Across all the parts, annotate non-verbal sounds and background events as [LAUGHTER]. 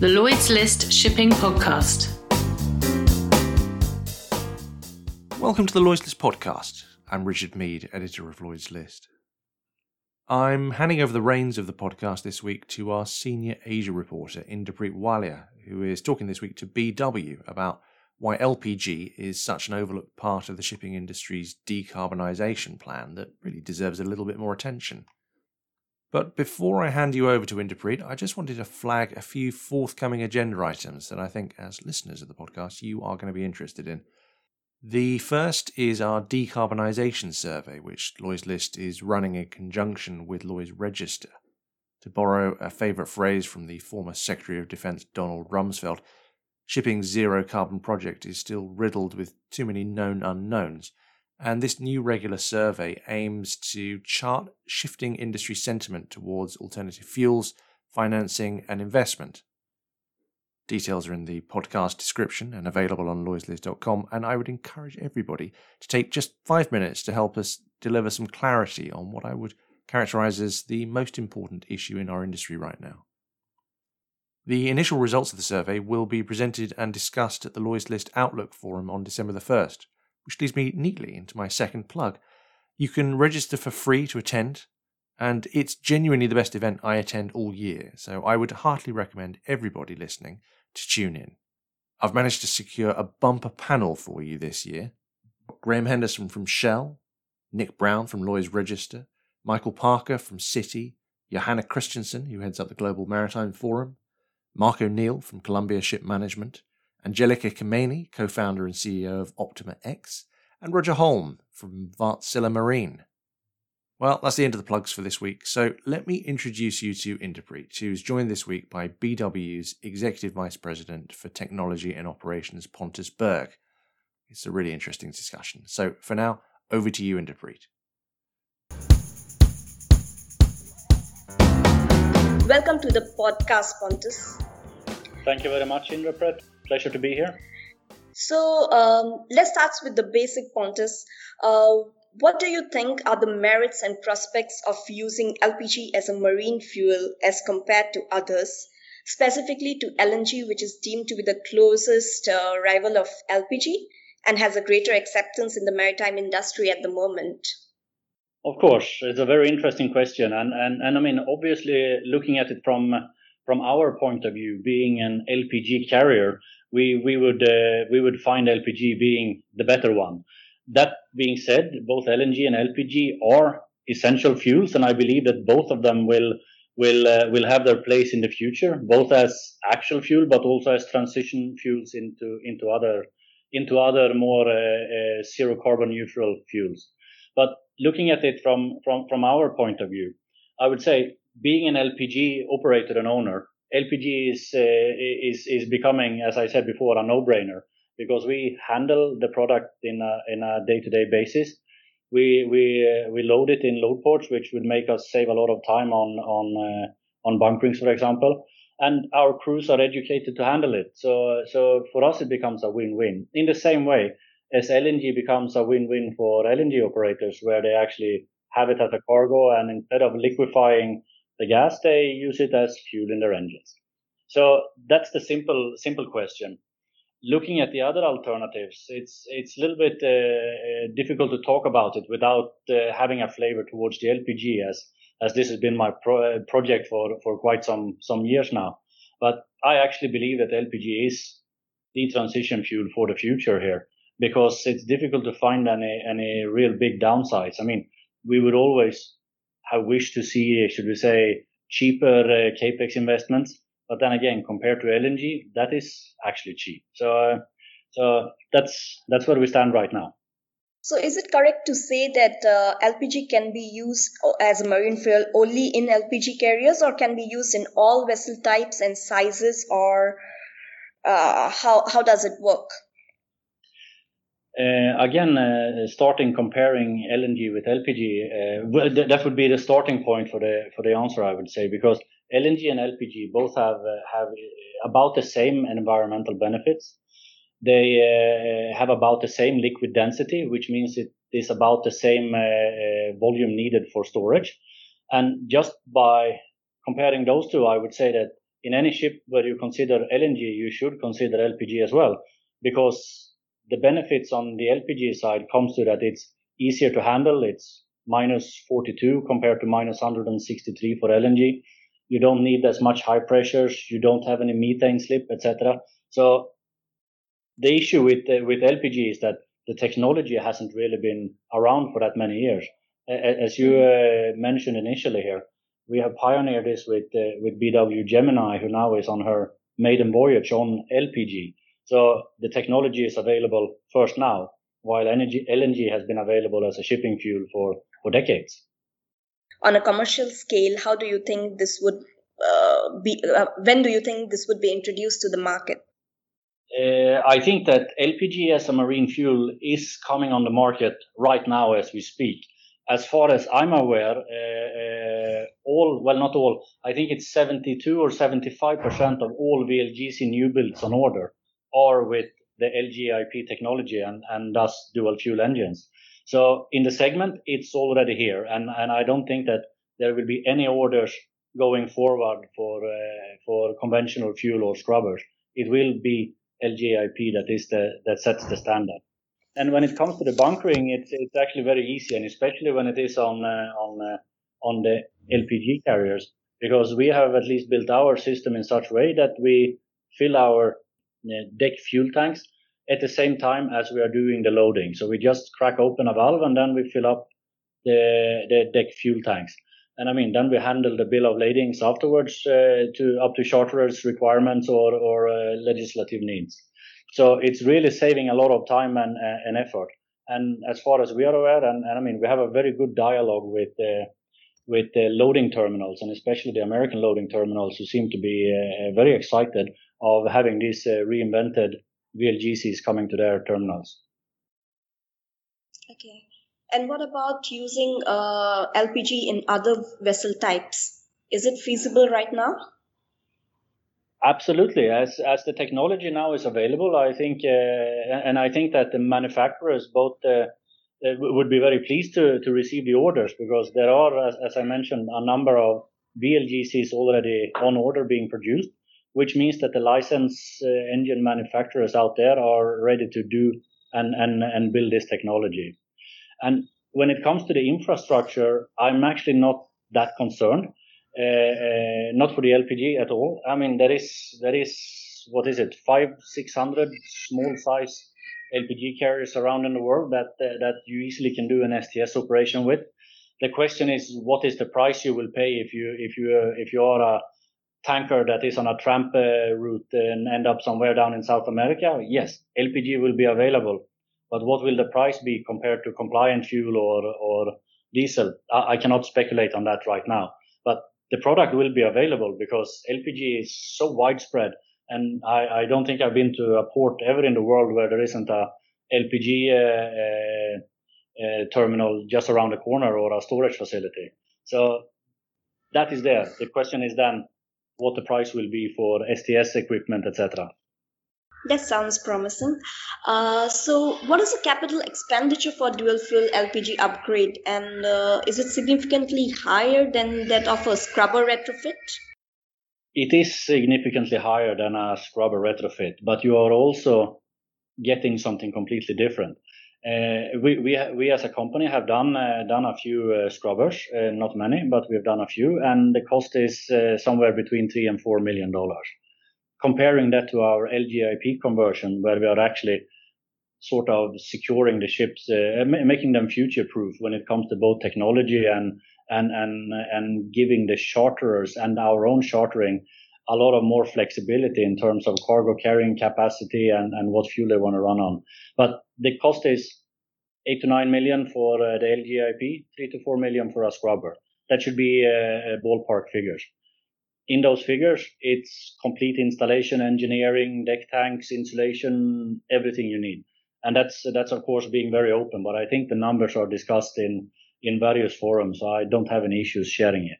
the Lloyd's List Shipping Podcast. Welcome to the Lloyd's List Podcast. I'm Richard Mead, editor of Lloyd's List. I'm handing over the reins of the podcast this week to our senior Asia reporter, Inderpreet Walia, who is talking this week to BW about why LPG is such an overlooked part of the shipping industry's decarbonisation plan that really deserves a little bit more attention. But before I hand you over to Inderpreet, I just wanted to flag a few forthcoming agenda items that I think, as listeners of the podcast, you are going to be interested in. The first is our decarbonisation survey, which Lloyd's List is running in conjunction with Lloyd's Register. To borrow a favourite phrase from the former Secretary of Defence Donald Rumsfeld, shipping's zero carbon project is still riddled with too many known unknowns and this new regular survey aims to chart shifting industry sentiment towards alternative fuels, financing, and investment. Details are in the podcast description and available on lloydslist.com, and I would encourage everybody to take just five minutes to help us deliver some clarity on what I would characterize as the most important issue in our industry right now. The initial results of the survey will be presented and discussed at the Lloyd's List Outlook Forum on December the 1st which leads me neatly into my second plug. You can register for free to attend, and it's genuinely the best event I attend all year, so I would heartily recommend everybody listening to tune in. I've managed to secure a bumper panel for you this year. Graham Henderson from Shell, Nick Brown from Lloyd's Register, Michael Parker from Citi, Johannah Christensen, who heads up the Global Maritime Forum, Mark O'Neill from Columbia Ship Management, Angelika Kameni, co founder and CEO of Optima X, and Roger Holm from Wärtsilä Marine. Well, that's the end of the plugs for this week, so let me introduce you to Inderpreet, who's joined this week by BW's Executive Vice President for Technology and Operations, Pontus Berg. It's a really interesting discussion. So for now, over to you, Inderpreet. Welcome to the podcast, Pontus. Thank you very much, Inderpreet pleasure to be here. So um, let's start with the basic Pontus. Uh, what do you think are the merits and prospects of using LPG as a marine fuel as compared to others, specifically to LNG, which is deemed to be the closest uh, rival of LPG and has a greater acceptance in the maritime industry at the moment? Of course, it's a very interesting question, and and and I mean, obviously, looking at it from from our point of view, being an LPG carrier, we we would uh, we would find LPG being the better one. That being said, both LNG and LPG are essential fuels, and I believe that both of them will will uh, will have their place in the future, both as actual fuel, but also as transition fuels into into other into other more uh, uh zero carbon neutral fuels. But looking at it from from from our point of view, I would say being an LPG operator and owner, LPG is, uh, is, is becoming, as I said before, a no-brainer because we handle the product in a, in a day-to-day basis. We, we, uh, we load it in load ports, which would make us save a lot of time on, on, uh, on bunkerings, for example. And our crews are educated to handle it. So, so for us, it becomes a win-win. In the same way as LNG becomes a win-win for LNG operators, where they actually have it as a cargo and instead of liquefying the gas, they use it as fuel in their engines. So that's the simple, simple question. Looking at the other alternatives, it's it's a little bit uh, difficult to talk about it without uh, having a flavor towards the LPG, as as this has been my pro- uh, project for for quite some some years now. But I actually believe that LPG is the transition fuel for the future here because it's difficult to find any any real big downsides. I mean, we would always have wish to see, should we say, cheaper uh, capex investments. But then again, compared to LNG, that is actually cheap. So, uh, so that's that's where we stand right now. So, is it correct to say that uh, LPG can be used as a marine fuel only in LPG carriers, or can be used in all vessel types and sizes, or uh, how how does it work? Uh, again, uh, starting comparing LNG with LPG, uh, well, th- that would be the starting point for the for the answer, I would say, because LNG and LPG both have have about the same environmental benefits. They have about the same liquid density, which means it is about the same volume needed for storage. And just by comparing those two, I would say that in any ship where you consider LNG, you should consider LPG as well, because the benefits on the LPG side comes to that it's easier to handle. It's minus 42 compared to minus 163 for LNG. You don't need as much high pressures. You don't have any methane slip, etc. So the issue with uh, with LPG is that the technology hasn't really been around for that many years. As you uh, mentioned initially here, we have pioneered this with uh, with BW Gemini, who now is on her maiden voyage on LPG. So the technology is available first now, while energy, LNG has been available as a shipping fuel for, for decades. On a commercial scale, how do you think this would uh, be? Uh, when do you think this would be introduced to the market? Uh, I think that LPG as a marine fuel is coming on the market right now as we speak. As far as I'm aware, uh, uh, all, well, not all, I think it's 72 or 75% of all VLGC new builds on order are with the LGIP technology and, and thus dual fuel engines. So in the segment, it's already here. And, and I don't think that there will be any orders going forward for, uh, for conventional fuel or scrubbers. It will be LGIP that is the, that sets the standard. And when it comes to the bunkering, it's, it's actually very easy. And especially when it is on, uh, on, uh, on the LPG carriers, because we have at least built our system in such a way that we fill our deck fuel tanks at the same time as we are doing the loading. So we just crack open a valve and then we fill up the, the deck fuel tanks. And I mean, then we handle the bill of ladings afterwards uh, to up to charterers' requirements or, or uh, legislative needs. So it's really saving a lot of time and, uh, and effort. And as far as we are aware, and, and I mean, we have a very good dialogue with uh, with the loading terminals and especially the American loading terminals who seem to be uh, very excited of having these uh, reinvented VLGCs coming to their terminals. Okay. And what about using uh, LPG in other vessel types? Is it feasible right now? Absolutely. As as the technology now is available, I think, uh, and I think that the manufacturers both uh, uh, would be very pleased to to receive the orders because there are, as, as I mentioned, a number of VLGCs already on order being produced which means that the license uh, engine manufacturers out there are ready to do and, and, and build this technology. And when it comes to the infrastructure, I'm actually not that concerned. Uh, uh, not for the LPG at all. I mean, there is there is what is it, five, six hundred small size LPG carriers around in the world that uh, that you easily can do an STS operation with. The question is, what is the price you will pay if you if you uh, if you are a tanker that is on a tramp uh, route and end up somewhere down in South America, yes, LPG will be available. But what will the price be compared to compliant fuel or, or diesel? I, I cannot speculate on that right now. But the product will be available because LPG is so widespread. And I, I don't think I've been to a port ever in the world where there isn't a LPG uh, uh, uh, terminal just around the corner or a storage facility. So that is there. The question is then, what the price will be for STS equipment, etc. That sounds promising. Uh, so, what is the capital expenditure for dual fuel LPG upgrade, and uh, is it significantly higher than that of a scrubber retrofit? It is significantly higher than a scrubber retrofit, but you are also getting something completely different. Uh, we, we, we as a company have done uh, done a few uh, scrubbers, not many, but we've done a few, and the cost is somewhere between three and four million dollars. Comparing that to our LGIP conversion, where we are actually sort of securing the ships, uh, making them future proof when it comes to both technology and and and and giving the charterers and our own chartering a lot of more flexibility in terms of cargo carrying capacity and, and what fuel they want to run on. But the cost is eight to nine million for uh, the LGIP, three to four million for a scrubber. That should be uh, ballpark figures. In those figures, it's complete installation, engineering, deck tanks, insulation, everything you need. And that's, that's of course being very open, but I think the numbers are discussed in, in various forums. I don't have any issues sharing it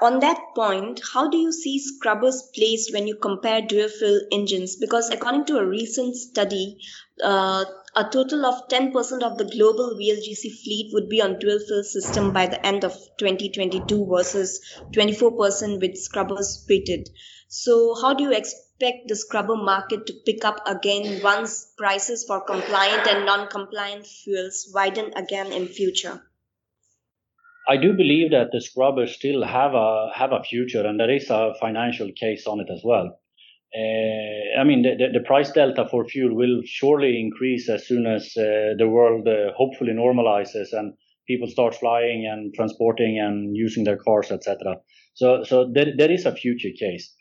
on that point, how do you see scrubbers placed when you compare dual fuel engines? Because according to a recent study, uh, a total of 10% of the global VLGC fleet would be on dual fuel system by the end of 2022 versus 24% with scrubbers fitted. So how do you expect the scrubber market to pick up again once prices for compliant and non-compliant fuels widen again in future? I do believe that the scrubbers still have a have a future, and there is a financial case on it as well. Uh, I mean, the, the, price delta for fuel will surely increase as soon as uh, the world uh, hopefully normalizes and people start flying and transporting and using their cars, etc. So, so there, there is a future case,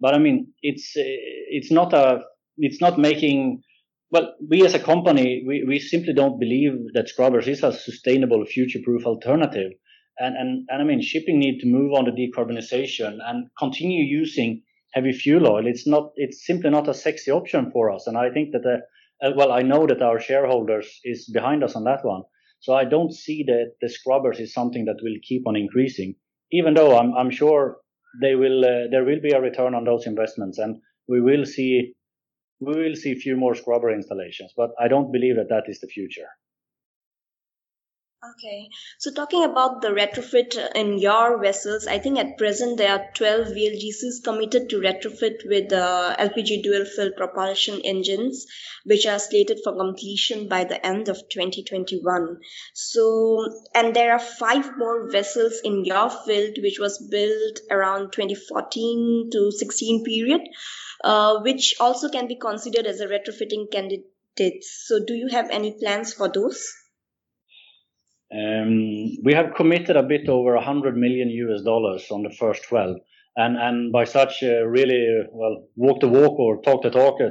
but I mean, it's it's not a it's not making well, we as a company, we, we simply don't believe that scrubbers is a sustainable, future-proof alternative and, and, and I mean, shipping need to move on to decarbonization and continue using heavy fuel oil. It's not, it's simply not a sexy option for us. And I think that the, uh, well, I know that our shareholders is behind us on that one. So I don't see that the scrubbers is something that will keep on increasing, even though I'm, I'm sure they will, uh, there will be a return on those investments and we will see, we will see a few more scrubber installations, but I don't believe that that is the future. Okay, so talking about the retrofit in your vessels, I think at present there are 12 VLGCs committed to retrofit with uh, LPG dual fuel propulsion engines, which are slated for completion by the end of 2021. So, and there are five more vessels in your field, which was built around 2014 to 16 period, uh, which also can be considered as a retrofitting candidate. So, do you have any plans for those? Um, we have committed a bit over 100 million US dollars on the first 12, and by such uh, really well walk the walk or talk the talk. Uh,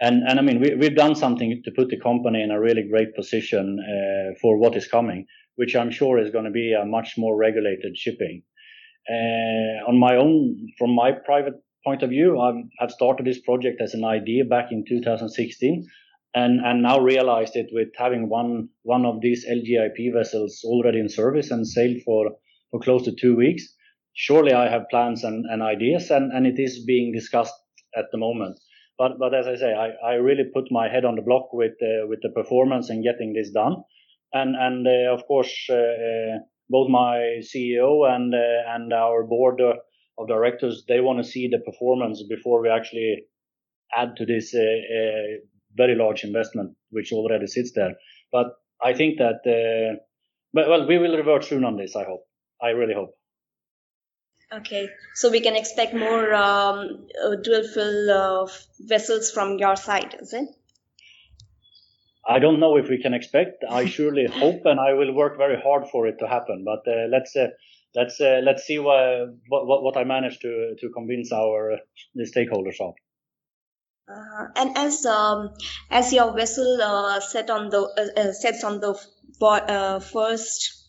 and I mean we we've done something to put the company in a really great position uh, for what is coming, which I'm sure is going to be a much more regulated shipping. Uh, on my own, from my private point of view, I have started this project as an idea back in 2016 and and now realized it with having one one of these LGIP vessels already in service and sailed for for close to two weeks. Surely I have plans and, and ideas, and, and it is being discussed at the moment. But but as I say, I, I really put my head on the block with uh, with the performance and getting this done, and and uh, of course uh, uh both my CEO and uh, and our board of directors they want to see the performance before we actually add to this uh, very large investment which already sits there. But I think that, uh, but, well, we will revert soon on this. I hope. I really hope. Okay, so we can expect more um, uh, dual fuel uh, vessels from your side, is it? I don't know if we can expect. I [LAUGHS] surely hope, and I will work very hard for it to happen. But uh, let's uh, let's uh, let's see what, what what I manage to to convince our uh, the stakeholders of. Uh, and as um, as your vessel uh, set on the uh, uh sets on the uh, first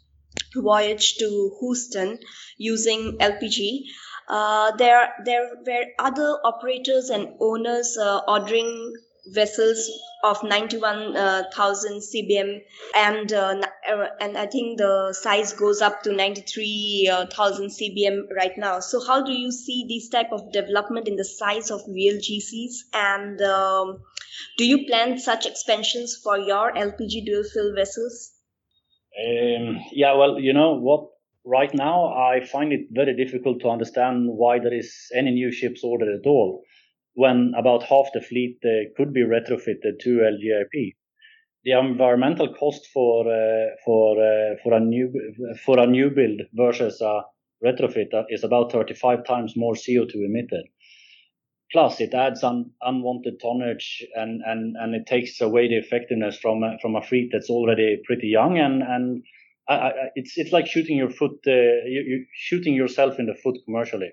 voyage to Houston using LPG, uh, there there were other operators and owners ordering vessels of 91,000 cbm and uh, uh, and I think the size goes up to 93,000 cbm right now. So how do you see this type of development in the size of VLGCs and um, do you plan such expansions for your LPG dual fuel vessels? Um, yeah, well, you know what? Right now, I find it very difficult to understand why there is any new ships ordered at all when about half the fleet uh, could be retrofitted to LGIP. The environmental cost for uh, for uh, for a new for a new build versus a retrofit is about 35 times more CO2 emitted. Plus, it adds un, unwanted tonnage and, and, and it takes away the effectiveness from a, from a fleet that's already pretty young and and I, I, it's it's like shooting your foot uh, you, you shooting yourself in the foot commercially.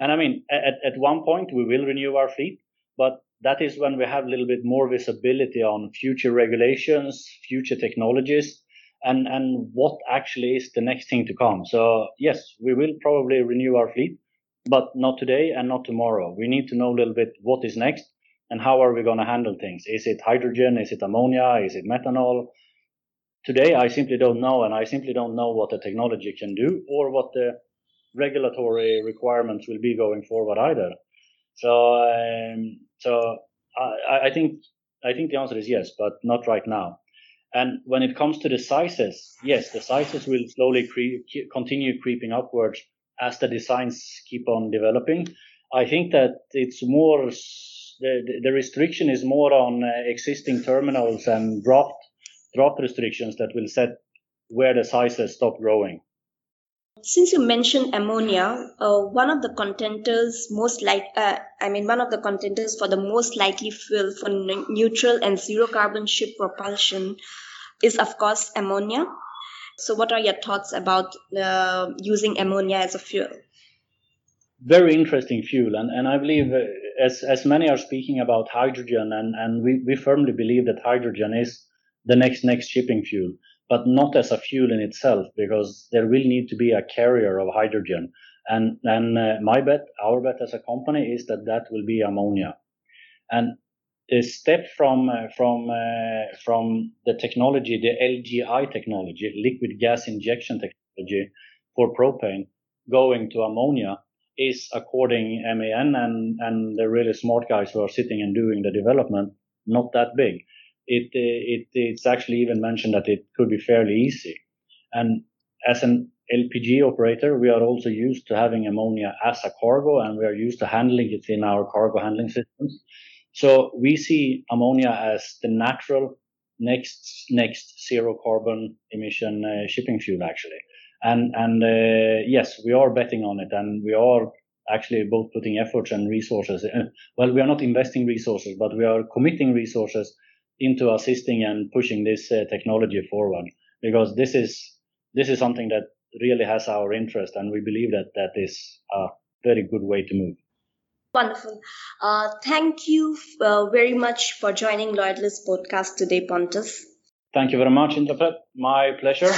And I mean, at, at one point we will renew our fleet, but that is when we have a little bit more visibility on future regulations, future technologies, and, and what actually is the next thing to come. So yes, we will probably renew our fleet, but not today and not tomorrow. We need to know a little bit what is next and how are we going to handle things. Is it hydrogen? Is it ammonia? Is it methanol? Today, I simply don't know, and I simply don't know what the technology can do or what the regulatory requirements will be going forward either. So, um, so I, I, think I think the answer is yes, but not right now. And when it comes to the sizes, yes, the sizes will slowly cre- continue creeping upwards as the designs keep on developing. I think that it's more the, the restriction is more on uh, existing terminals and draft draft restrictions that will set where the sizes stop growing. Since you mentioned ammonia, uh, one of the contenders most like, uh, I mean, one of the contenders for the most likely fuel for n- neutral and zero carbon ship propulsion is, of course, ammonia. So, what are your thoughts about uh, using ammonia as a fuel? Very interesting fuel, and, and I believe uh, as as many are speaking about hydrogen, and and we, we firmly believe that hydrogen is the next next shipping fuel but not as a fuel in itself, because there will need to be a carrier of hydrogen. And and uh, my bet, our bet as a company, is that that will be ammonia. And the step from uh, from uh, from the technology, the LGI technology, liquid gas injection technology for propane, going to ammonia is according MAN and and the really smart guys who are sitting and doing the development, not that big it, it it's actually even mentioned that it could be fairly easy. And as an LPG operator, we are also used to having ammonia as a cargo, and we are used to handling it in our cargo handling systems. So we see ammonia as the natural next next zero carbon emission uh, shipping fuel, actually. And and uh, yes, we are betting on it, and we are actually both putting efforts and resources. well, we are not investing resources, but we are committing resources into assisting and pushing this uh, technology forward because this is this is something that really has our interest and we believe that that is a very good way to move. Wonderful. Uh, thank you uh, very much for joining Lloyd's List podcast today pontus. Thank you very much Inderpreet. my pleasure